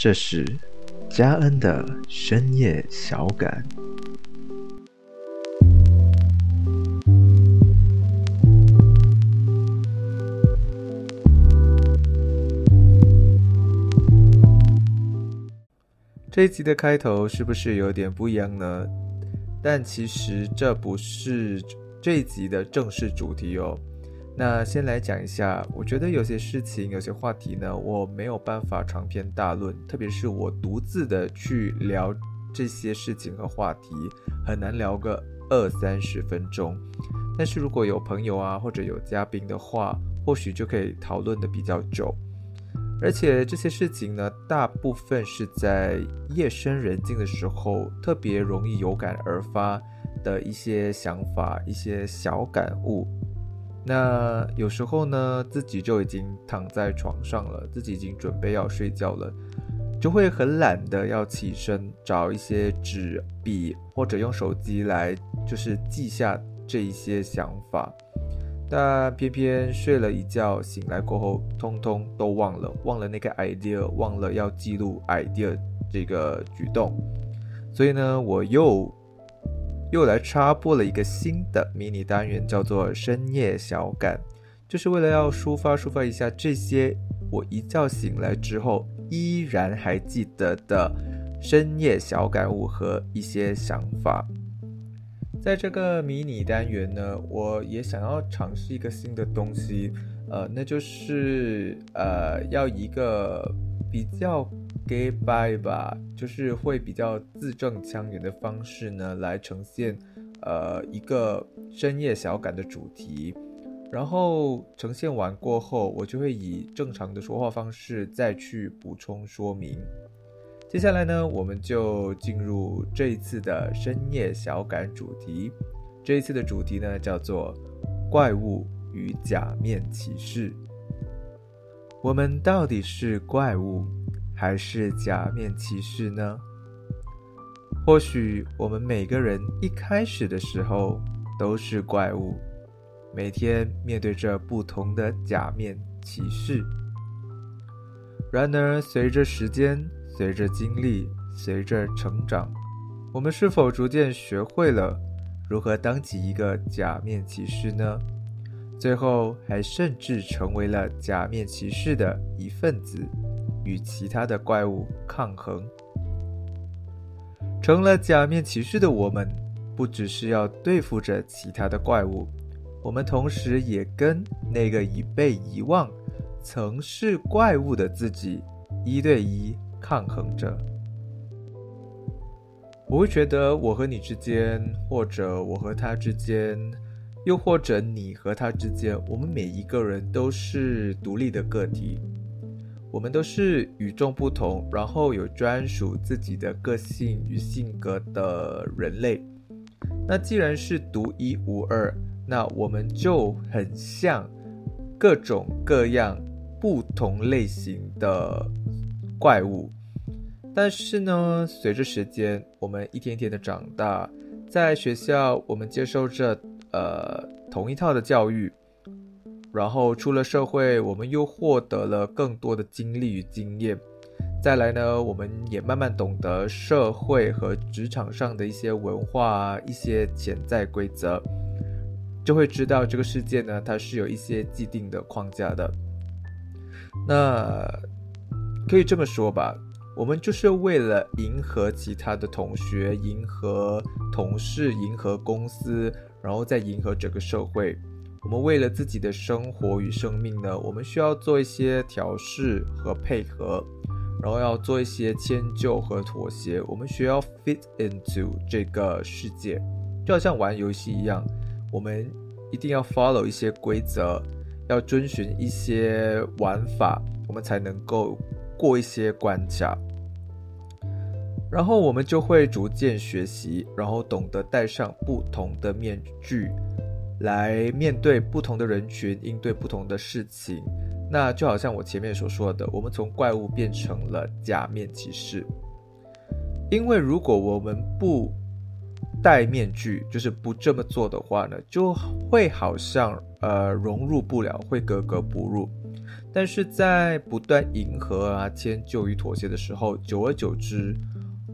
这是嘉恩的深夜小感。这一集的开头是不是有点不一样呢？但其实这不是这一集的正式主题哦。那先来讲一下，我觉得有些事情、有些话题呢，我没有办法长篇大论，特别是我独自的去聊这些事情和话题，很难聊个二三十分钟。但是如果有朋友啊，或者有嘉宾的话，或许就可以讨论的比较久。而且这些事情呢，大部分是在夜深人静的时候，特别容易有感而发的一些想法、一些小感悟。那有时候呢，自己就已经躺在床上了，自己已经准备要睡觉了，就会很懒的要起身找一些纸笔或者用手机来，就是记下这一些想法。但偏偏睡了一觉，醒来过后，通通都忘了，忘了那个 idea，忘了要记录 idea 这个举动。所以呢，我又。又来插播了一个新的迷你单元，叫做深夜小感，就是为了要抒发抒发一下这些我一觉醒来之后依然还记得的深夜小感悟和一些想法。在这个迷你单元呢，我也想要尝试一个新的东西，呃，那就是呃，要一个比较。Gay bye 吧，就是会比较字正腔圆的方式呢，来呈现，呃，一个深夜小感的主题。然后呈现完过后，我就会以正常的说话方式再去补充说明。接下来呢，我们就进入这一次的深夜小感主题。这一次的主题呢，叫做怪物与假面骑士。我们到底是怪物？还是假面骑士呢？或许我们每个人一开始的时候都是怪物，每天面对着不同的假面骑士。然而，随着时间、随着经历、随着成长，我们是否逐渐学会了如何当起一个假面骑士呢？最后，还甚至成为了假面骑士的一份子。与其他的怪物抗衡，成了假面骑士的我们，不只是要对付着其他的怪物，我们同时也跟那个已被遗忘、曾是怪物的自己一对一抗衡着。我会觉得，我和你之间，或者我和他之间，又或者你和他之间，我们每一个人都是独立的个体。我们都是与众不同，然后有专属自己的个性与性格的人类。那既然是独一无二，那我们就很像各种各样不同类型的怪物。但是呢，随着时间，我们一天天的长大，在学校，我们接受着呃同一套的教育。然后出了社会，我们又获得了更多的经历与经验。再来呢，我们也慢慢懂得社会和职场上的一些文化、一些潜在规则，就会知道这个世界呢，它是有一些既定的框架的。那可以这么说吧，我们就是为了迎合其他的同学、迎合同事、迎合公司，然后再迎合整个社会。我们为了自己的生活与生命呢，我们需要做一些调试和配合，然后要做一些迁就和妥协。我们需要 fit into 这个世界，就好像玩游戏一样，我们一定要 follow 一些规则，要遵循一些玩法，我们才能够过一些关卡。然后我们就会逐渐学习，然后懂得戴上不同的面具。来面对不同的人群，应对不同的事情，那就好像我前面所说的，我们从怪物变成了假面骑士。因为如果我们不戴面具，就是不这么做的话呢，就会好像呃融入不了，会格格不入。但是在不断迎合啊、迁就与妥协的时候，久而久之，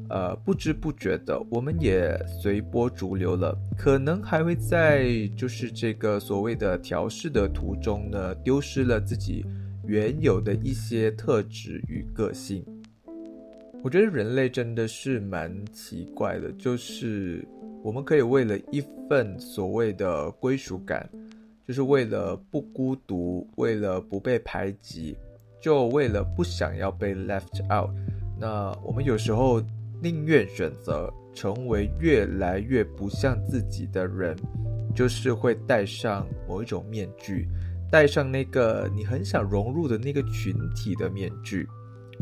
呃，不知不觉的，我们也随波逐流了，可能还会在就是这个所谓的调试的途中呢，丢失了自己原有的一些特质与个性。我觉得人类真的是蛮奇怪的，就是我们可以为了一份所谓的归属感。就是为了不孤独，为了不被排挤，就为了不想要被 left out。那我们有时候宁愿选择成为越来越不像自己的人，就是会戴上某一种面具，戴上那个你很想融入的那个群体的面具，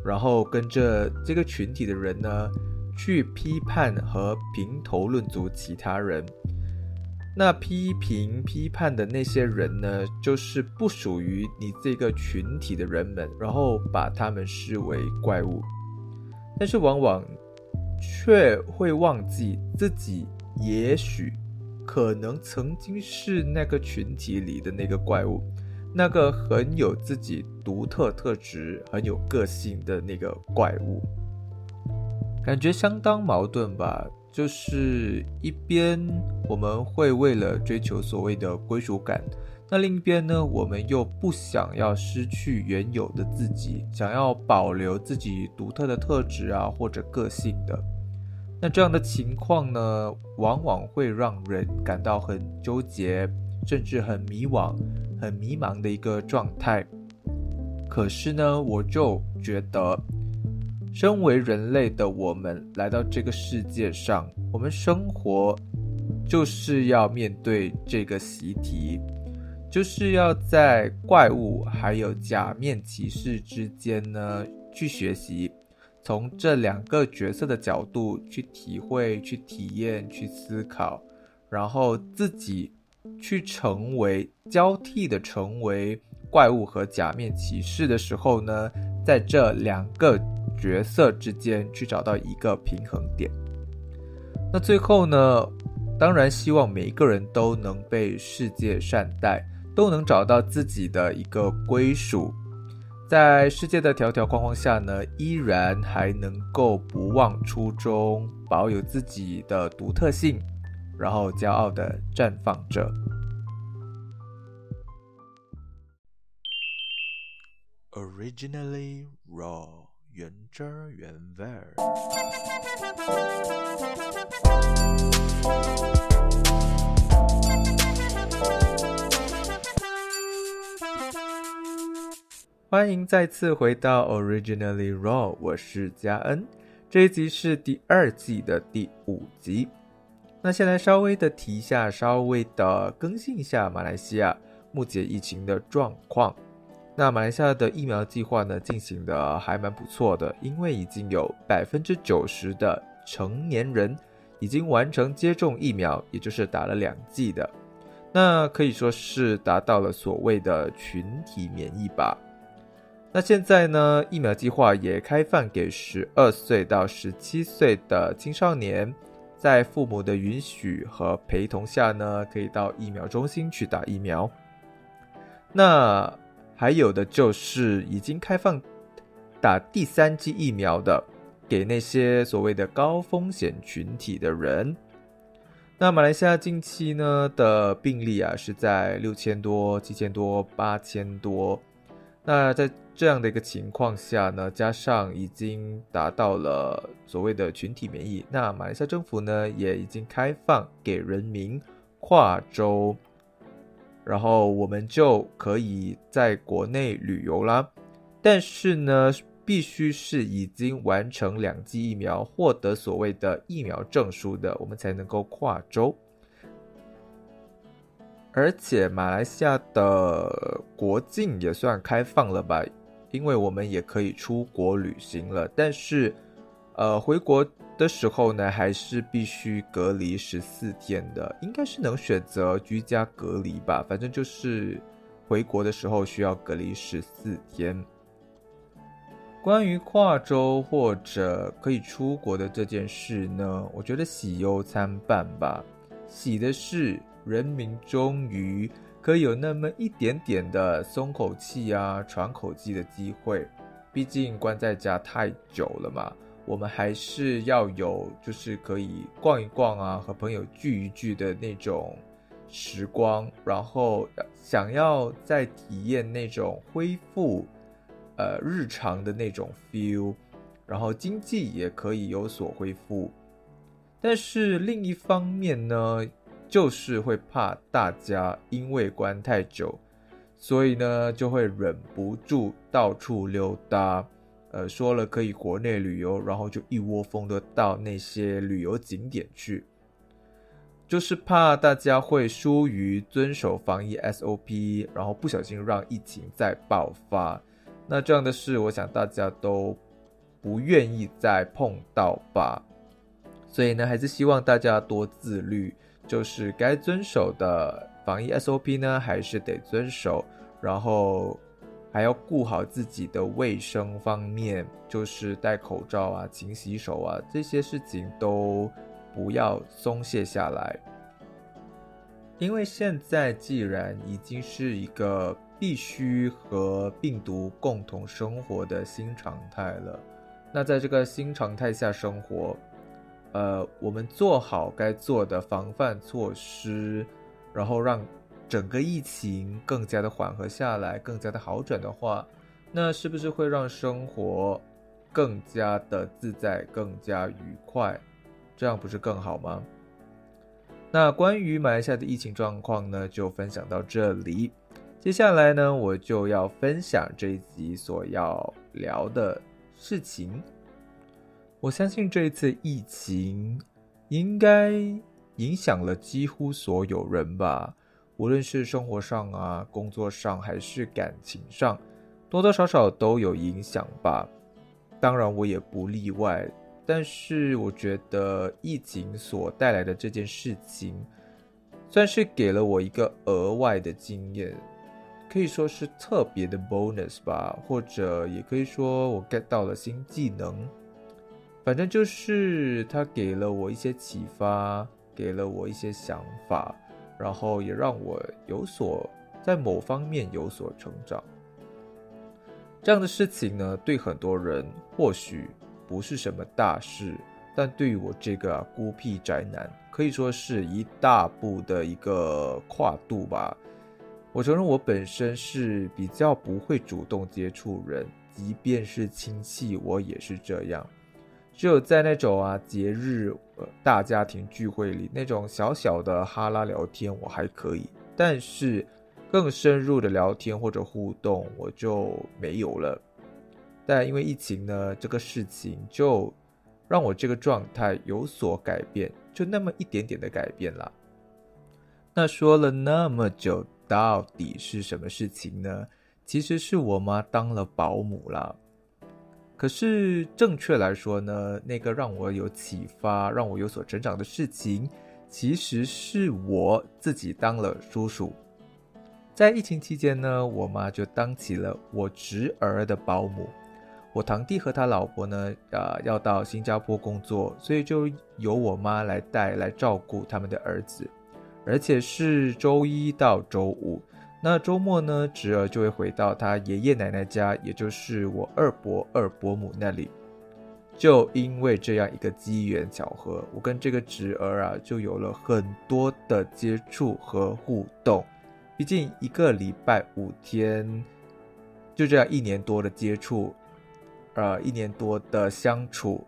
然后跟着这个群体的人呢，去批判和评头论足其他人。那批评、批判的那些人呢，就是不属于你这个群体的人们，然后把他们视为怪物，但是往往却会忘记自己，也许可能曾经是那个群体里的那个怪物，那个很有自己独特特质、很有个性的那个怪物，感觉相当矛盾吧。就是一边我们会为了追求所谓的归属感，那另一边呢，我们又不想要失去原有的自己，想要保留自己独特的特质啊或者个性的。那这样的情况呢，往往会让人感到很纠结，甚至很迷惘、很迷茫的一个状态。可是呢，我就觉得。身为人类的我们来到这个世界上，我们生活就是要面对这个习题，就是要在怪物还有假面骑士之间呢去学习，从这两个角色的角度去体会、去体验、去思考，然后自己去成为交替的成为怪物和假面骑士的时候呢，在这两个。角色之间去找到一个平衡点。那最后呢，当然希望每一个人都能被世界善待，都能找到自己的一个归属，在世界的条条框框下呢，依然还能够不忘初衷，保有自己的独特性，然后骄傲的绽放着。Originally raw. 原汁原味儿。欢迎再次回到 Originally Raw，我是嘉恩。这一集是第二季的第五集。那先来稍微的提一下，稍微的更新一下马来西亚目前疫情的状况。那马来西亚的疫苗计划呢，进行的还蛮不错的，因为已经有百分之九十的成年人已经完成接种疫苗，也就是打了两剂的，那可以说是达到了所谓的群体免疫吧。那现在呢，疫苗计划也开放给十二岁到十七岁的青少年，在父母的允许和陪同下呢，可以到疫苗中心去打疫苗。那。还有的就是已经开放打第三剂疫苗的，给那些所谓的高风险群体的人。那马来西亚近期呢的病例啊是在六千多、七千多、八千多。那在这样的一个情况下呢，加上已经达到了所谓的群体免疫，那马来西亚政府呢也已经开放给人民跨州。然后我们就可以在国内旅游啦，但是呢，必须是已经完成两剂疫苗、获得所谓的疫苗证书的，我们才能够跨州。而且马来西亚的国境也算开放了吧，因为我们也可以出国旅行了，但是，呃，回国。的时候呢，还是必须隔离十四天的，应该是能选择居家隔离吧。反正就是回国的时候需要隔离十四天。关于跨州或者可以出国的这件事呢，我觉得喜忧参半吧。喜的是人民终于可以有那么一点点的松口气啊、喘口气的机会。毕竟关在家太久了嘛，我们还是要有就是可以逛一逛啊，和朋友聚一聚的那种时光。然后想要再体验那种恢复呃日常的那种 feel，然后经济也可以有所恢复。但是另一方面呢，就是会怕大家因为关太久，所以呢就会忍不住到处溜达。呃，说了可以国内旅游，然后就一窝蜂的到那些旅游景点去，就是怕大家会疏于遵守防疫 SOP，然后不小心让疫情再爆发。那这样的事，我想大家都不愿意再碰到吧。所以呢，还是希望大家多自律，就是该遵守的防疫 SOP 呢，还是得遵守，然后还要顾好自己的卫生方面，就是戴口罩啊、勤洗手啊，这些事情都不要松懈下来。因为现在既然已经是一个必须和病毒共同生活的新常态了，那在这个新常态下生活。呃，我们做好该做的防范措施，然后让整个疫情更加的缓和下来，更加的好转的话，那是不是会让生活更加的自在，更加愉快？这样不是更好吗？那关于马来西亚的疫情状况呢，就分享到这里。接下来呢，我就要分享这一集所要聊的事情。我相信这一次疫情应该影响了几乎所有人吧，无论是生活上啊、工作上还是感情上，多多少少都有影响吧。当然我也不例外。但是我觉得疫情所带来的这件事情，算是给了我一个额外的经验，可以说是特别的 bonus 吧，或者也可以说我 get 到了新技能。反正就是他给了我一些启发，给了我一些想法，然后也让我有所在某方面有所成长。这样的事情呢，对很多人或许不是什么大事，但对于我这个孤僻宅男，可以说是一大步的一个跨度吧。我承认我本身是比较不会主动接触人，即便是亲戚，我也是这样。只有在那种啊节日、呃大家庭聚会里，那种小小的哈拉聊天我还可以，但是更深入的聊天或者互动我就没有了。但因为疫情呢，这个事情就让我这个状态有所改变，就那么一点点的改变啦。那说了那么久，到底是什么事情呢？其实是我妈当了保姆啦。可是，正确来说呢，那个让我有启发、让我有所成长的事情，其实是我自己当了叔叔。在疫情期间呢，我妈就当起了我侄儿的保姆。我堂弟和他老婆呢，啊，要到新加坡工作，所以就由我妈来带来照顾他们的儿子，而且是周一到周五。那周末呢，侄儿就会回到他爷爷奶奶家，也就是我二伯二伯母那里。就因为这样一个机缘巧合，我跟这个侄儿啊，就有了很多的接触和互动。毕竟一个礼拜五天，就这样一年多的接触，呃，一年多的相处，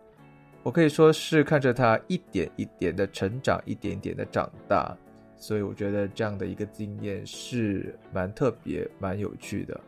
我可以说是看着他一点一点的成长，一点点的长大。所以我觉得这样的一个经验是蛮特别、蛮有趣的。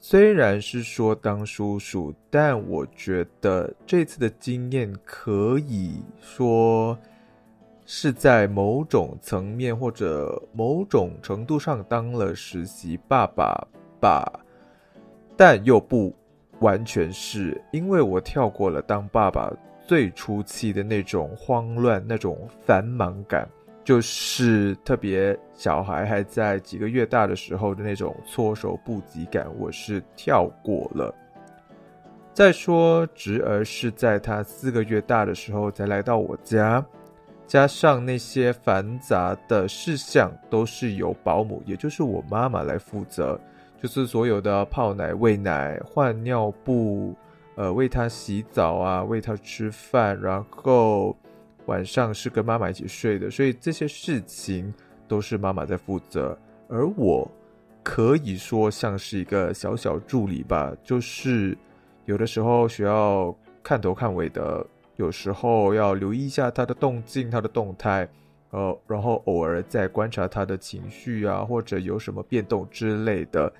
虽然是说当叔叔，但我觉得这次的经验可以说。是在某种层面或者某种程度上当了实习爸爸吧，但又不完全是，因为我跳过了当爸爸最初期的那种慌乱、那种繁忙感，就是特别小孩还在几个月大的时候的那种措手不及感，我是跳过了。再说侄儿是在他四个月大的时候才来到我家，加上那些繁杂的事项都是由保姆，也就是我妈妈来负责，就是所有的泡奶、喂奶、换尿布，呃，喂他洗澡啊，喂他吃饭，然后晚上是跟妈妈一起睡的，所以这些事情都是妈妈在负责，而我可以说像是一个小小助理吧，就是。有的时候需要看头看尾的，有时候要留意一下他的动静、他的动态，呃，然后偶尔再观察他的情绪啊，或者有什么变动之类的。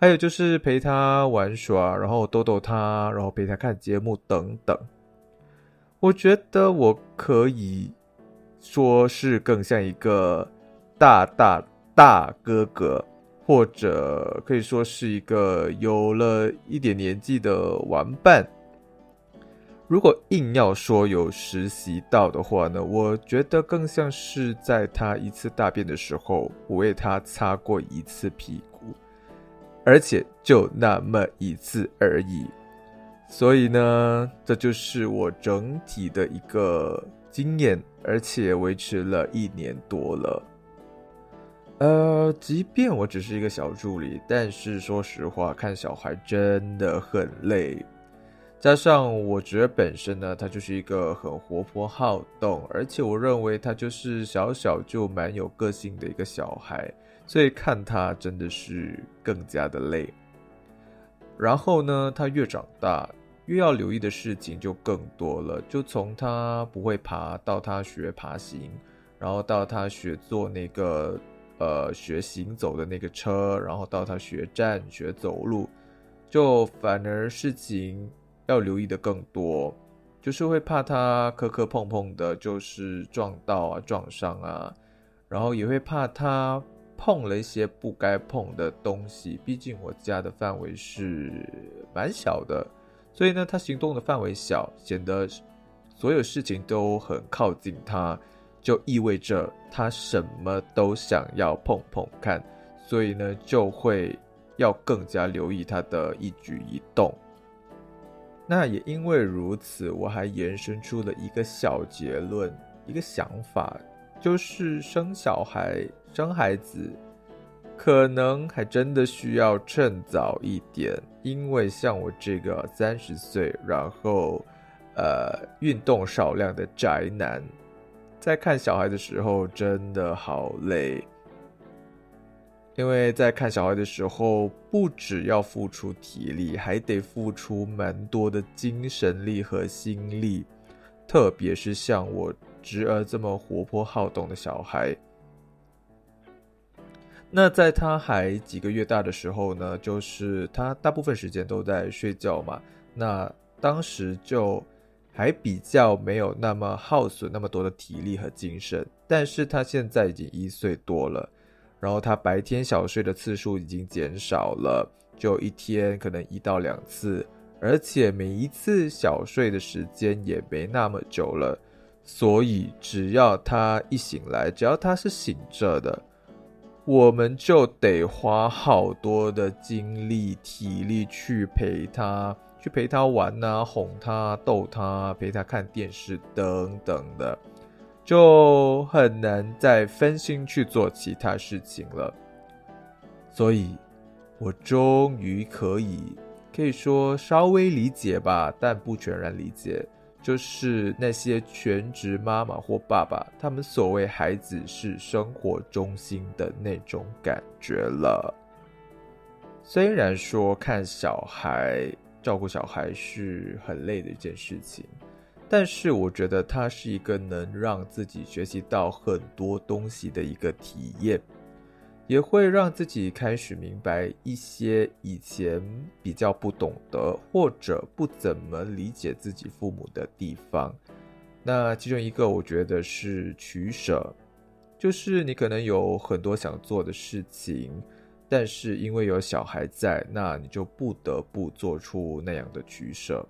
还有就是陪他玩耍，然后逗逗他，然后陪他看节目等等。我觉得我可以说是更像一个大大大哥哥。或者可以说是一个有了一点年纪的玩伴。如果硬要说有实习到的话呢，我觉得更像是在他一次大便的时候，我为他擦过一次屁股，而且就那么一次而已。所以呢，这就是我整体的一个经验，而且维持了一年多了。呃，即便我只是一个小助理，但是说实话，看小孩真的很累。加上我觉得本身呢，他就是一个很活泼好动，而且我认为他就是小小就蛮有个性的一个小孩，所以看他真的是更加的累。然后呢，他越长大，越要留意的事情就更多了，就从他不会爬到他学爬行，然后到他学坐那个。呃，学行走的那个车，然后到他学站、学走路，就反而事情要留意的更多，就是会怕他磕磕碰碰的，就是撞到啊、撞伤啊，然后也会怕他碰了一些不该碰的东西。毕竟我家的范围是蛮小的，所以呢，他行动的范围小，显得所有事情都很靠近他。就意味着他什么都想要碰碰看，所以呢，就会要更加留意他的一举一动。那也因为如此，我还延伸出了一个小结论，一个想法，就是生小孩、生孩子，可能还真的需要趁早一点，因为像我这个三十岁，然后呃，运动少量的宅男。在看小孩的时候，真的好累，因为在看小孩的时候，不只要付出体力，还得付出蛮多的精神力和心力，特别是像我侄儿这么活泼好动的小孩。那在他还几个月大的时候呢，就是他大部分时间都在睡觉嘛，那当时就。还比较没有那么耗损那么多的体力和精神，但是他现在已经一岁多了，然后他白天小睡的次数已经减少了，就一天可能一到两次，而且每一次小睡的时间也没那么久了，所以只要他一醒来，只要他是醒着的，我们就得花好多的精力体力去陪他。去陪他玩呐，哄他、逗他，陪他看电视等等的，就很难再分心去做其他事情了。所以，我终于可以可以说稍微理解吧，但不全然理解，就是那些全职妈妈或爸爸，他们所谓孩子是生活中心的那种感觉了。虽然说看小孩。照顾小孩是很累的一件事情，但是我觉得它是一个能让自己学习到很多东西的一个体验，也会让自己开始明白一些以前比较不懂得或者不怎么理解自己父母的地方。那其中一个我觉得是取舍，就是你可能有很多想做的事情。但是因为有小孩在，那你就不得不做出那样的取舍。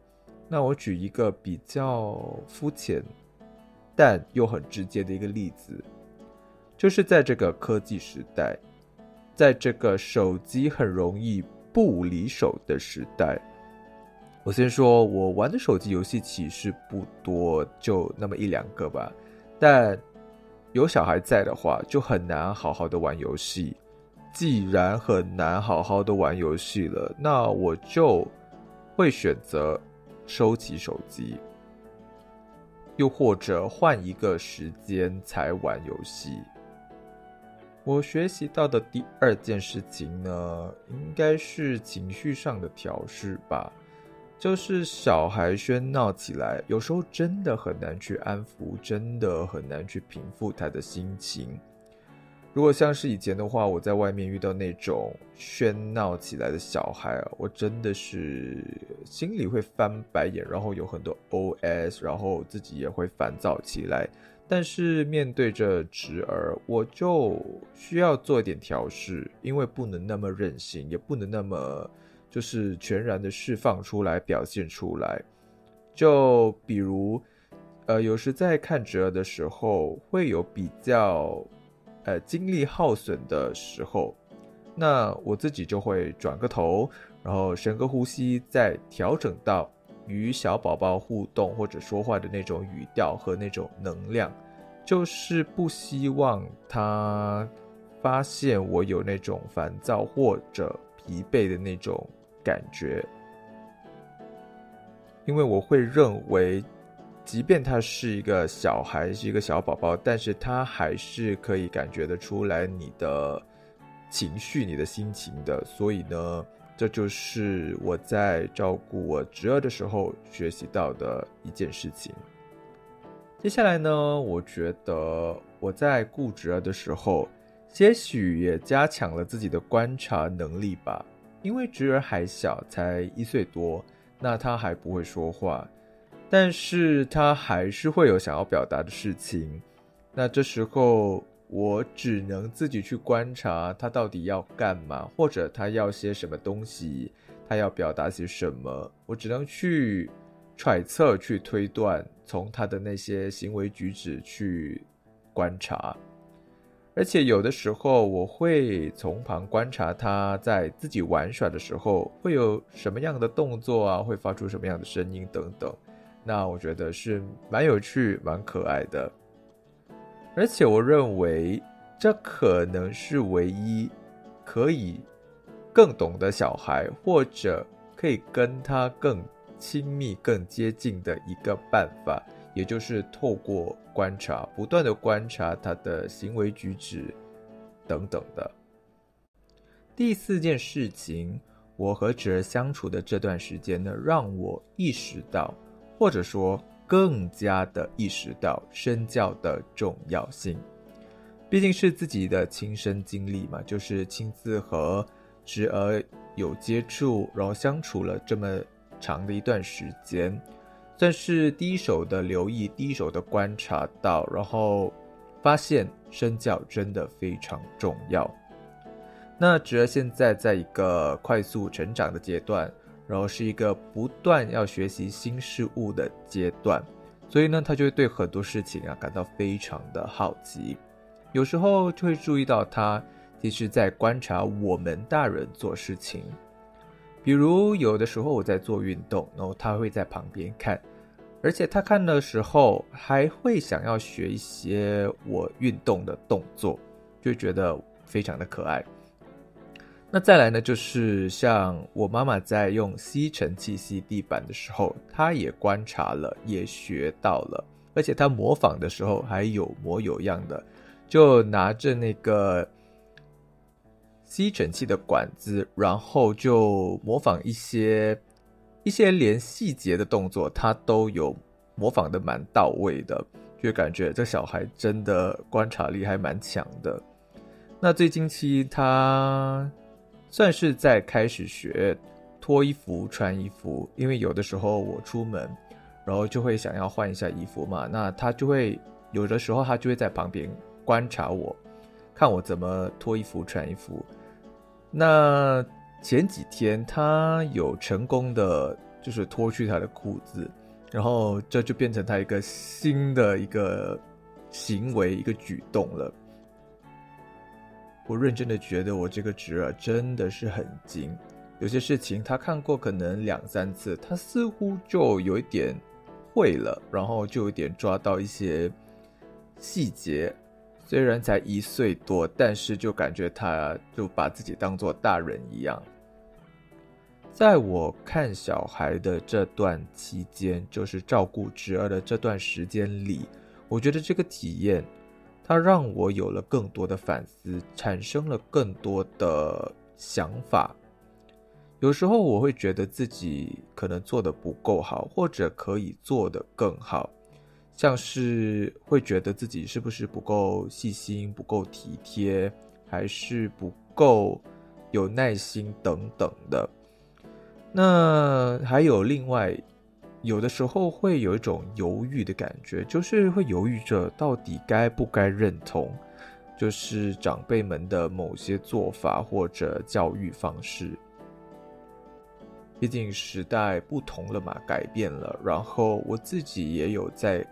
那我举一个比较肤浅，但又很直接的一个例子，就是在这个科技时代，在这个手机很容易不离手的时代，我先说，我玩的手机游戏其实不多，就那么一两个吧。但有小孩在的话，就很难好好的玩游戏。既然很难好好的玩游戏了，那我就会选择收起手机。又或者换一个时间才玩游戏。我学习到的第二件事情呢，应该是情绪上的调试吧。就是小孩喧闹起来，有时候真的很难去安抚，真的很难去平复他的心情。如果像是以前的话，我在外面遇到那种喧闹起来的小孩，我真的是心里会翻白眼，然后有很多 OS，然后自己也会烦躁起来。但是面对着侄儿，我就需要做一点调试，因为不能那么任性，也不能那么就是全然的释放出来、表现出来。就比如，呃，有时在看侄儿的时候，会有比较。呃，精力耗损的时候，那我自己就会转个头，然后深个呼吸，再调整到与小宝宝互动或者说话的那种语调和那种能量，就是不希望他发现我有那种烦躁或者疲惫的那种感觉，因为我会认为。即便他是一个小孩，是一个小宝宝，但是他还是可以感觉得出来你的情绪、你的心情的。所以呢，这就是我在照顾我侄儿的时候学习到的一件事情。接下来呢，我觉得我在顾侄儿的时候，些许也加强了自己的观察能力吧。因为侄儿还小，才一岁多，那他还不会说话。但是他还是会有想要表达的事情，那这时候我只能自己去观察他到底要干嘛，或者他要些什么东西，他要表达些什么，我只能去揣测、去推断，从他的那些行为举止去观察。而且有的时候我会从旁观察他在自己玩耍的时候会有什么样的动作啊，会发出什么样的声音等等。那我觉得是蛮有趣、蛮可爱的，而且我认为这可能是唯一可以更懂得小孩，或者可以跟他更亲密、更接近的一个办法，也就是透过观察，不断的观察他的行为举止等等的。第四件事情，我和侄儿相处的这段时间呢，让我意识到。或者说，更加的意识到身教的重要性，毕竟是自己的亲身经历嘛，就是亲自和侄儿有接触，然后相处了这么长的一段时间，算是第一手的留意，第一手的观察到，然后发现身教真的非常重要。那侄儿现在在一个快速成长的阶段。然后是一个不断要学习新事物的阶段，所以呢，他就会对很多事情啊感到非常的好奇，有时候就会注意到他其实在观察我们大人做事情，比如有的时候我在做运动，然后他会在旁边看，而且他看的时候还会想要学一些我运动的动作，就觉得非常的可爱。那再来呢，就是像我妈妈在用吸尘器吸地板的时候，她也观察了，也学到了，而且她模仿的时候还有模有样的，就拿着那个吸尘器的管子，然后就模仿一些一些连细节的动作，她都有模仿的蛮到位的，就感觉这小孩真的观察力还蛮强的。那最近期他。算是在开始学脱衣服、穿衣服，因为有的时候我出门，然后就会想要换一下衣服嘛。那他就会有的时候他就会在旁边观察我，看我怎么脱衣服、穿衣服。那前几天他有成功的就是脱去他的裤子，然后这就变成他一个新的一个行为、一个举动了。我认真的觉得我这个侄儿真的是很精，有些事情他看过可能两三次，他似乎就有一点会了，然后就有点抓到一些细节。虽然才一岁多，但是就感觉他就把自己当做大人一样。在我看小孩的这段期间，就是照顾侄儿的这段时间里，我觉得这个体验，它让我有了更多的反思，产生了更多的想法。有时候我会觉得自己可能做的不够好，或者可以做得更好。像是会觉得自己是不是不够细心、不够体贴，还是不够有耐心等等的。那还有另外，有的时候会有一种犹豫的感觉，就是会犹豫着到底该不该认同，就是长辈们的某些做法或者教育方式。毕竟时代不同了嘛，改变了。然后我自己也有在。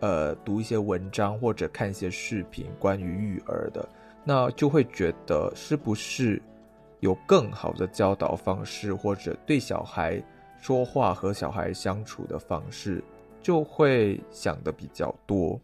呃，读一些文章或者看一些视频关于育儿的，那就会觉得是不是有更好的教导方式，或者对小孩说话和小孩相处的方式，就会想的比较多。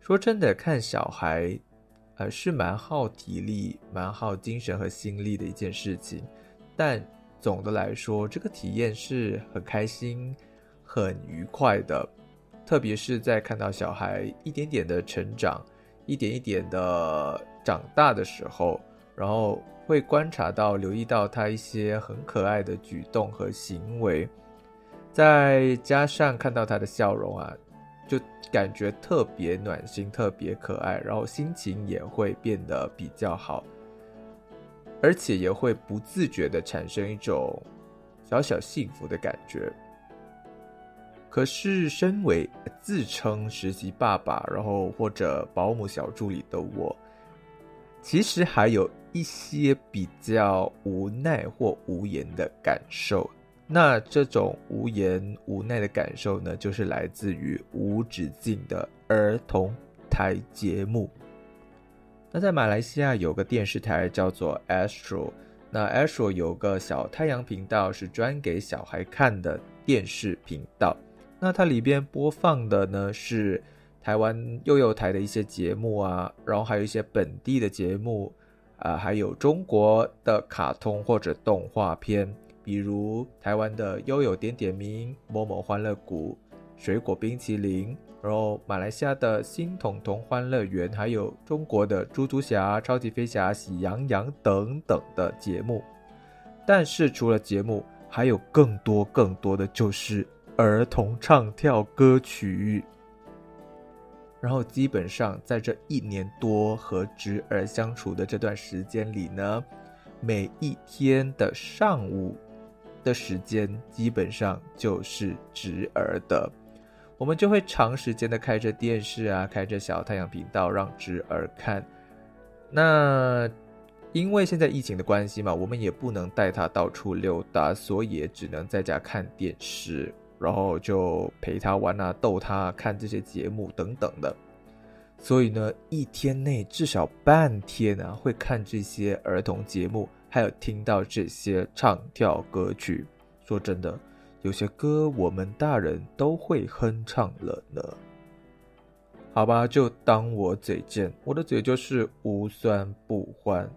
说真的，看小孩，呃，是蛮耗体力、蛮耗精神和心力的一件事情。但总的来说，这个体验是很开心、很愉快的。特别是在看到小孩一点点的成长、一点一点的长大的时候，然后会观察到、留意到他一些很可爱的举动和行为，再加上看到他的笑容啊。就感觉特别暖心，特别可爱，然后心情也会变得比较好，而且也会不自觉的产生一种小小幸福的感觉。可是，身为自称实习爸爸，然后或者保姆小助理的我，其实还有一些比较无奈或无言的感受。那这种无言无奈的感受呢，就是来自于无止境的儿童台节目。那在马来西亚有个电视台叫做 Astro，那 Astro 有个小太阳频道是专给小孩看的电视频道。那它里边播放的呢是台湾幼幼台的一些节目啊，然后还有一些本地的节目啊，还有中国的卡通或者动画片。比如台湾的悠悠点点名、某某欢乐谷、水果冰淇淋，然后马来西亚的新彤彤欢乐园，还有中国的猪猪侠、超级飞侠、喜羊羊等等的节目。但是除了节目，还有更多更多的就是儿童唱跳歌曲。然后基本上在这一年多和侄儿相处的这段时间里呢，每一天的上午。的时间基本上就是侄儿的，我们就会长时间的开着电视啊，开着小太阳频道让侄儿看。那因为现在疫情的关系嘛，我们也不能带他到处溜达，所以也只能在家看电视，然后就陪他玩啊，逗他看这些节目等等的。所以呢，一天内至少半天啊，会看这些儿童节目。还有听到这些唱跳歌曲，说真的，有些歌我们大人都会哼唱了呢。好吧，就当我嘴贱，我的嘴就是无酸不欢。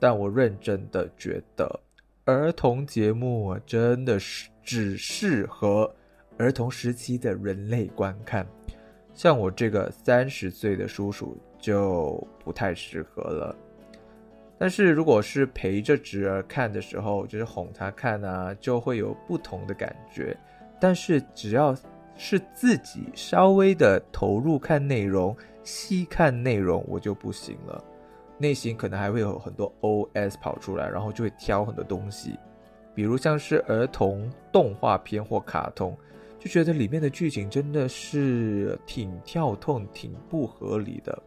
但我认真的觉得，儿童节目真的是只适合儿童时期的人类观看，像我这个三十岁的叔叔就不太适合了。但是如果是陪着侄儿看的时候，就是哄他看啊，就会有不同的感觉。但是只要是自己稍微的投入看内容、细看内容，我就不行了。内心可能还会有很多 OS 跑出来，然后就会挑很多东西，比如像是儿童动画片或卡通，就觉得里面的剧情真的是挺跳痛、挺不合理的。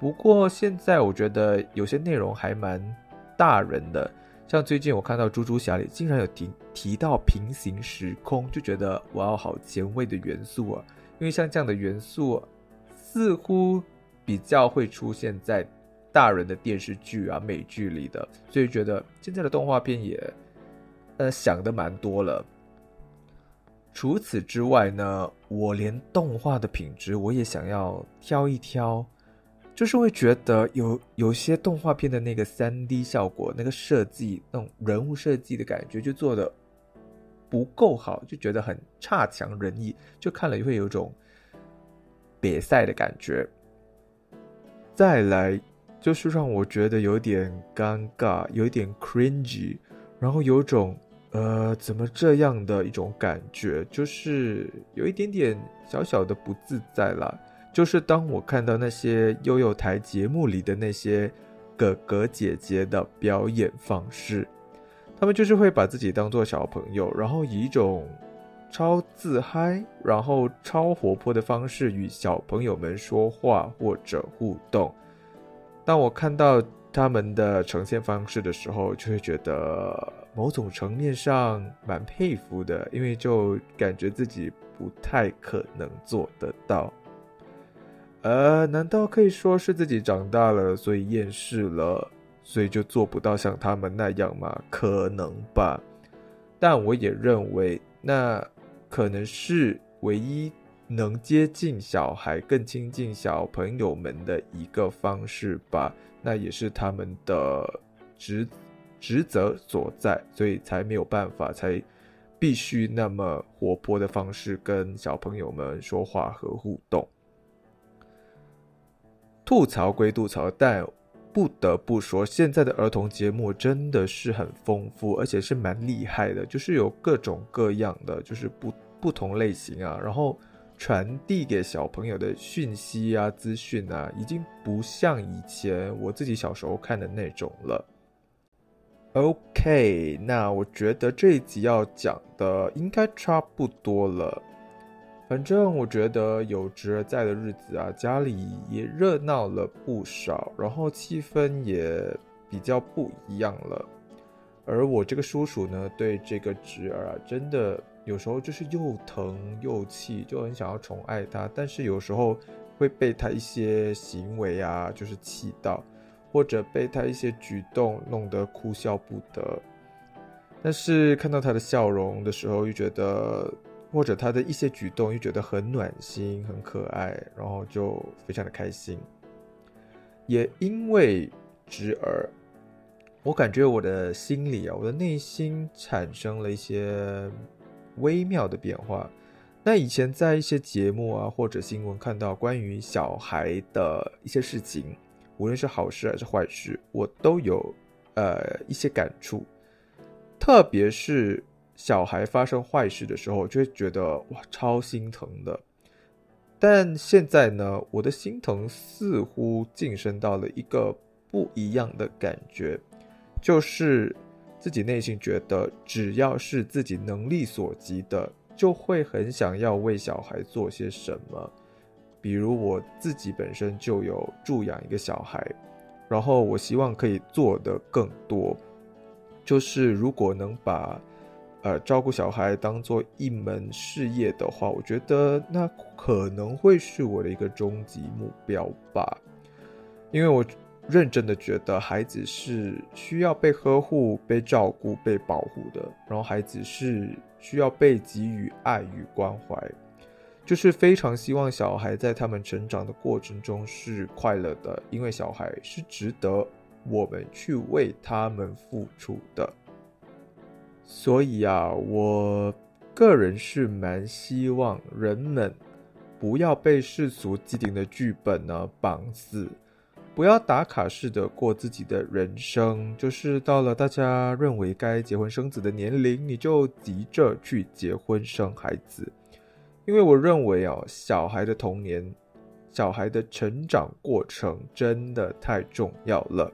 不过现在我觉得有些内容还蛮大人的，像最近我看到《猪猪侠》里竟然有提提到平行时空，就觉得哇，好前卫的元素啊！因为像这样的元素，似乎比较会出现在。大人的电视剧啊、美剧里的，所以觉得现在的动画片也，呃，想的蛮多了。除此之外呢，我连动画的品质我也想要挑一挑，就是会觉得有有些动画片的那个三 D 效果、那个设计、那种人物设计的感觉，就做的不够好，就觉得很差强人意，就看了也会有种瘪赛的感觉。再来。就是让我觉得有点尴尬，有点 cringy，然后有种呃怎么这样的一种感觉，就是有一点点小小的不自在啦。就是当我看到那些悠悠台节目里的那些哥哥姐姐的表演方式，他们就是会把自己当做小朋友，然后以一种超自嗨，然后超活泼的方式与小朋友们说话或者互动。当我看到他们的呈现方式的时候，就会觉得某种层面上蛮佩服的，因为就感觉自己不太可能做得到。呃，难道可以说是自己长大了，所以厌世了，所以就做不到像他们那样吗？可能吧。但我也认为，那可能是唯一。能接近小孩、更亲近小朋友们的一个方式吧，那也是他们的职职责所在，所以才没有办法，才必须那么活泼的方式跟小朋友们说话和互动。吐槽归吐槽，但不得不说，现在的儿童节目真的是很丰富，而且是蛮厉害的，就是有各种各样的，就是不不同类型啊，然后。传递给小朋友的讯息啊、资讯啊，已经不像以前我自己小时候看的那种了。OK，那我觉得这一集要讲的应该差不多了。反正我觉得有侄儿在的日子啊，家里也热闹了不少，然后气氛也比较不一样了。而我这个叔叔呢，对这个侄儿啊，真的。有时候就是又疼又气，就很想要宠爱他，但是有时候会被他一些行为啊，就是气到，或者被他一些举动弄得哭笑不得。但是看到他的笑容的时候，又觉得，或者他的一些举动又觉得很暖心、很可爱，然后就非常的开心。也因为侄儿，我感觉我的心里啊，我的内心产生了一些。微妙的变化。那以前在一些节目啊或者新闻看到关于小孩的一些事情，无论是好事还是坏事，我都有呃一些感触。特别是小孩发生坏事的时候，就会觉得哇超心疼的。但现在呢，我的心疼似乎晋升到了一个不一样的感觉，就是。自己内心觉得，只要是自己能力所及的，就会很想要为小孩做些什么。比如我自己本身就有助养一个小孩，然后我希望可以做的更多。就是如果能把，呃，照顾小孩当做一门事业的话，我觉得那可能会是我的一个终极目标吧。因为我。认真的觉得孩子是需要被呵护、被照顾、被保护的，然后孩子是需要被给予爱与关怀，就是非常希望小孩在他们成长的过程中是快乐的，因为小孩是值得我们去为他们付出的。所以啊，我个人是蛮希望人们不要被世俗既定的剧本呢绑死。不要打卡式的过自己的人生，就是到了大家认为该结婚生子的年龄，你就急着去结婚生孩子。因为我认为啊，小孩的童年、小孩的成长过程真的太重要了。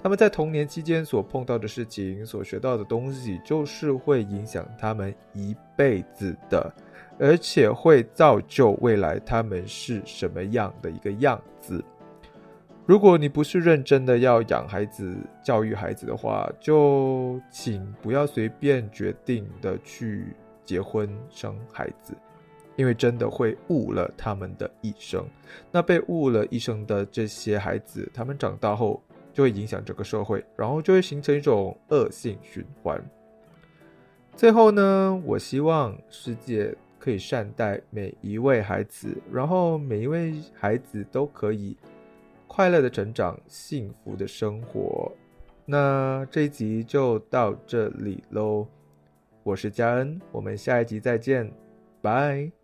他们在童年期间所碰到的事情、所学到的东西，就是会影响他们一辈子的，而且会造就未来他们是什么样的一个样子。如果你不是认真的要养孩子、教育孩子的话，就请不要随便决定的去结婚生孩子，因为真的会误了他们的一生。那被误了一生的这些孩子，他们长大后。就会影响整个社会，然后就会形成一种恶性循环。最后呢，我希望世界可以善待每一位孩子，然后每一位孩子都可以快乐的成长，幸福的生活。那这一集就到这里喽，我是嘉恩，我们下一集再见，拜。